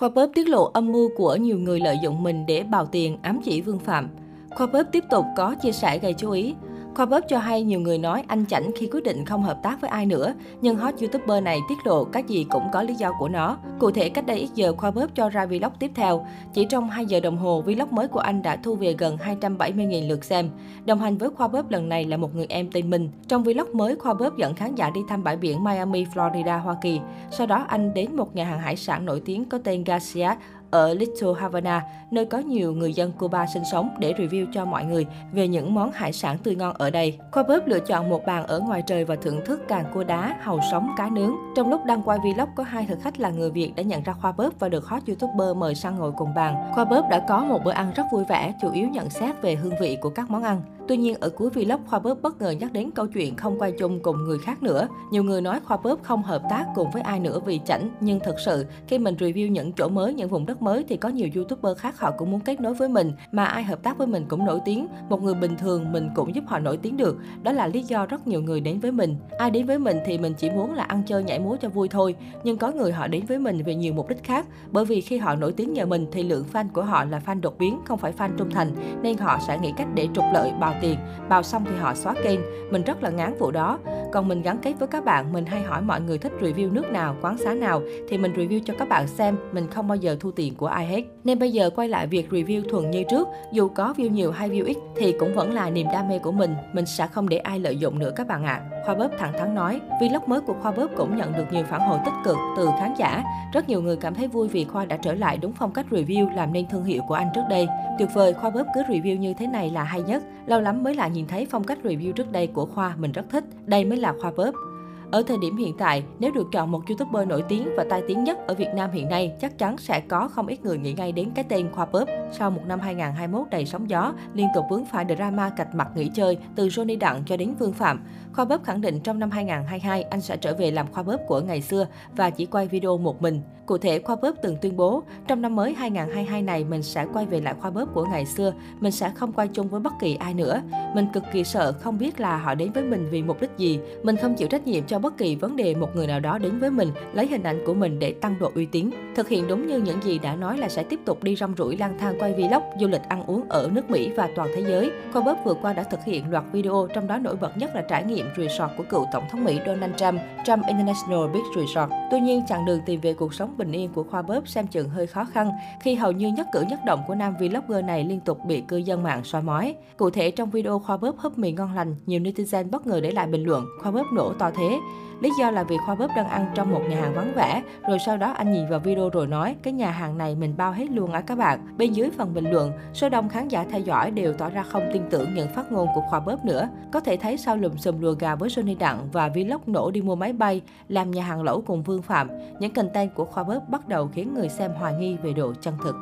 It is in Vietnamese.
Khoa tiết lộ âm mưu của nhiều người lợi dụng mình để bào tiền, ám chỉ Vương Phạm. Khoa tiếp tục có chia sẻ gây chú ý. Khoa Bóp cho hay nhiều người nói anh chảnh khi quyết định không hợp tác với ai nữa, nhưng hot youtuber này tiết lộ các gì cũng có lý do của nó. Cụ thể cách đây ít giờ Khoa Bóp cho ra vlog tiếp theo. Chỉ trong 2 giờ đồng hồ, vlog mới của anh đã thu về gần 270.000 lượt xem. Đồng hành với Khoa Bóp lần này là một người em tên Minh. Trong vlog mới, Khoa Bóp dẫn khán giả đi thăm bãi biển Miami, Florida, Hoa Kỳ. Sau đó anh đến một nhà hàng hải sản nổi tiếng có tên Garcia ở Little Havana, nơi có nhiều người dân Cuba sinh sống để review cho mọi người về những món hải sản tươi ngon ở đây. Khoa bếp lựa chọn một bàn ở ngoài trời và thưởng thức càng cua đá, hàu sống, cá nướng. Trong lúc đang quay vlog, có hai thực khách là người Việt đã nhận ra Khoa bếp và được hot YouTuber mời sang ngồi cùng bàn. Khoa bếp đã có một bữa ăn rất vui vẻ, chủ yếu nhận xét về hương vị của các món ăn. Tuy nhiên, ở cuối vlog, Khoa Bớp bất ngờ nhắc đến câu chuyện không quay chung cùng người khác nữa. Nhiều người nói Khoa Bớp không hợp tác cùng với ai nữa vì chảnh, nhưng thật sự, khi mình review những chỗ mới, những vùng đất mới thì có nhiều YouTuber khác họ cũng muốn kết nối với mình, mà ai hợp tác với mình cũng nổi tiếng. Một người bình thường mình cũng giúp họ nổi tiếng được. Đó là lý do rất nhiều người đến với mình. Ai đến với mình thì mình chỉ muốn là ăn chơi nhảy múa cho vui thôi. Nhưng có người họ đến với mình vì nhiều mục đích khác. Bởi vì khi họ nổi tiếng nhờ mình thì lượng fan của họ là fan đột biến, không phải fan trung thành. Nên họ sẽ nghĩ cách để trục lợi bằng tiền. Bào xong thì họ xóa kênh. Mình rất là ngán vụ đó. Còn mình gắn kết với các bạn, mình hay hỏi mọi người thích review nước nào, quán xá nào thì mình review cho các bạn xem. Mình không bao giờ thu tiền của ai hết. Nên bây giờ quay lại việc review thuần như trước, dù có view nhiều hay view ít thì cũng vẫn là niềm đam mê của mình. Mình sẽ không để ai lợi dụng nữa các bạn ạ. À. Khoa Bóp thẳng thắn nói, vlog mới của Khoa Bóp cũng nhận được nhiều phản hồi tích cực từ khán giả. Rất nhiều người cảm thấy vui vì Khoa đã trở lại đúng phong cách review làm nên thương hiệu của anh trước đây. Tuyệt vời, Khoa Bóp cứ review như thế này là hay nhất. Lâu lắm mới lại nhìn thấy phong cách review trước đây của Khoa, mình rất thích. Đây mới là Khoa Bớp. Ở thời điểm hiện tại, nếu được chọn một YouTuber nổi tiếng và tai tiếng nhất ở Việt Nam hiện nay, chắc chắn sẽ có không ít người nghĩ ngay đến cái tên Khoa Pop. Sau một năm 2021 đầy sóng gió, liên tục vướng phải drama cạch mặt nghỉ chơi từ Johnny Đặng cho đến Vương Phạm. Khoa Bóp khẳng định trong năm 2022 anh sẽ trở về làm Khoa Bóp của ngày xưa và chỉ quay video một mình. Cụ thể, Khoa Bóp từng tuyên bố, trong năm mới 2022 này mình sẽ quay về lại Khoa Bóp của ngày xưa, mình sẽ không quay chung với bất kỳ ai nữa. Mình cực kỳ sợ không biết là họ đến với mình vì mục đích gì. Mình không chịu trách nhiệm cho bất kỳ vấn đề một người nào đó đến với mình, lấy hình ảnh của mình để tăng độ uy tín. Thực hiện đúng như những gì đã nói là sẽ tiếp tục đi rong rủi lang thang quay vlog, du lịch ăn uống ở nước Mỹ và toàn thế giới. Khoa bớt vừa qua đã thực hiện loạt video, trong đó nổi bật nhất là trải nghiệm resort của cựu Tổng thống Mỹ Donald Trump, Trump International Beach Resort. Tuy nhiên, chặng đường tìm về cuộc sống bình yên của Khoa Bớp xem chừng hơi khó khăn khi hầu như nhất cử nhất động của nam vlogger này liên tục bị cư dân mạng soi mói. Cụ thể trong video Khoa Bớp húp mì ngon lành, nhiều netizen bất ngờ để lại bình luận Khoa Bớp nổ to thế. Lý do là vì Khoa Bóp đang ăn trong một nhà hàng vắng vẻ, rồi sau đó anh nhìn vào video rồi nói cái nhà hàng này mình bao hết luôn á các bạn. Bên dưới phần bình luận, số đông khán giả theo dõi đều tỏ ra không tin tưởng những phát ngôn của Khoa Bóp nữa. Có thể thấy sau lùm xùm lùa gà với Johnny Đặng và vlog nổ đi mua máy bay, làm nhà hàng lẩu cùng Vương Phạm, những content của Khoa Bóp bắt đầu khiến người xem hoài nghi về độ chân thực.